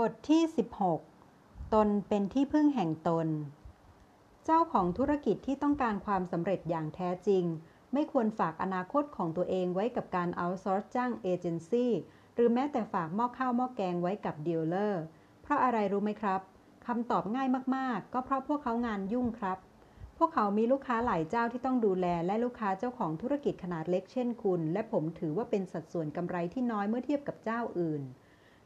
บทที่ 16 ตนเป็นที่พึ่งแห่งตน เจ้าของธุรกิจที่ต้องการความสำเร็จอย่างแท้จริง ไม่ควรฝากอนาคตของตัวเองไว้กับการ outsource จ้างเอเจนซี่หรือแม้แต่ฝากหม้อข้าวหม้อแกงไว้กับดีลเลอร์ เพราะอะไรรู้ไหมครับคำตอบง่ายมากๆ ก็เพราะพวกเขางานยุ่งครับ พวกเขามีลูกค้าหลายเจ้าที่ต้องดูแลและลูกค้าเจ้าของธุรกิจขนาดเล็กเช่นคุณ และผมถือว่าเป็นสัดส่วนกำไรที่น้อยเมื่อเทียบกับเจ้าอื่น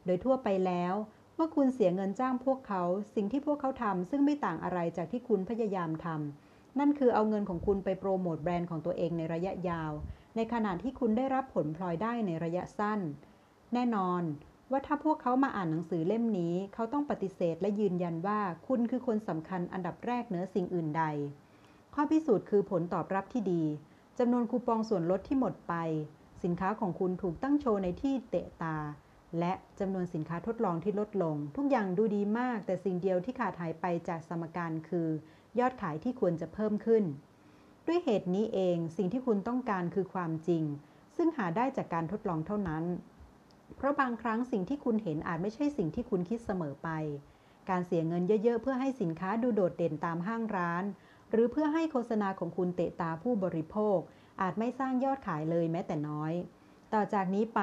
โดยทั่วไปแล้ว เมื่อคุณเสียเงินจ้างพวกเขา สิ่งที่พวกเขาทำซึ่งไม่ต่างอะไรจากที่คุณพยายามทำนั่นคือเอาเงินของคุณไปโปรโมทแบรนด์ของตัวเองในระยะยาว ในขณะที่คุณได้รับผลพลอยได้ในระยะสั้น แน่นอนว่าถ้าพวกเขามาอ่านหนังสือเล่มนี้ เขาต้องปฏิเสธและยืนยันว่าคุณคือคนสำคัญอันดับแรกเหนือสิ่งอื่นใด ข้อพิสูจน์คือผลตอบรับที่ดีจำนวนคูปองส่วนลดที่หมดไป สินค้าของคุณถูกตั้งโชว์ในที่เตะตา และจำนวนสินค้าทดลองที่ลดลง ทุกอย่างดูดีมาก แต่สิ่งเดียวที่ขาดหายไปจากสมการคือ ยอดขายที่ควรจะเพิ่มขึ้น ด้วยเหตุนี้เองสิ่งที่คุณต้องการคือความจริง ซึ่งหาได้จากการทดลองเท่านั้น เพราะบางครั้งสิ่งที่คุณเห็นอาจไม่ใช่สิ่งที่คุณคิดเสมอไป การเสียเงินเยอะๆ เพื่อให้สินค้าดูโดดเด่นตามห้างร้าน หรือเพื่อให้โฆษณาของคุณเตะตาผู้บริโภค อาจไม่สร้างยอดขายเลยแม้แต่น้อย ต่อจากนี้ไป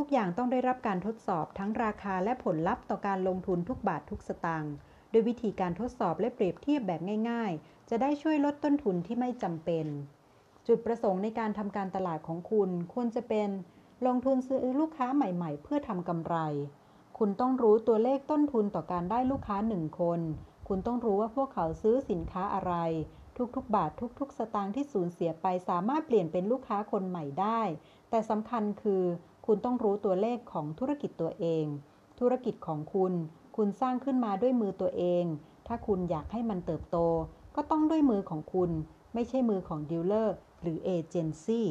ทุกอย่างต้องได้รับการทดสอบทั้งราคาและผลลัพธ์ต่อการลงทุนทุกบาททุกสตางค์โดยวิธีการทดสอบและเปรียบเทียบแบบง่าย ๆ จะได้ช่วยลดต้นทุนที่ไม่จำเป็น จุดประสงค์ในการทำการตลาดของคุณ ควรจะเป็น ลงทุนซื้อลูกค้าใหม่ๆ เพื่อทำกำไร คุณต้องรู้ตัวเลขต้นทุนต่อการได้ลูกค้าหนึ่งคน คุณต้องรู้ว่าพวกเขาซื้อสินค้าอะไร ทุกๆ บาททุก ๆ สตางค์ที่สูญเสียไปสามารถเปลี่ยนเป็นลูกค้าคนใหม่ได้ แต่สำคัญคือ คุณต้องรู้ตัวเลขของธุรกิจตัวเอง ธุรกิจของคุณ คุณสร้างขึ้นมาด้วยมือตัวเอง ถ้าคุณอยากให้มันเติบโต ก็ต้องด้วยมือของคุณ ไม่ใช่มือของดีลเลอร์หรือเอเจนซี่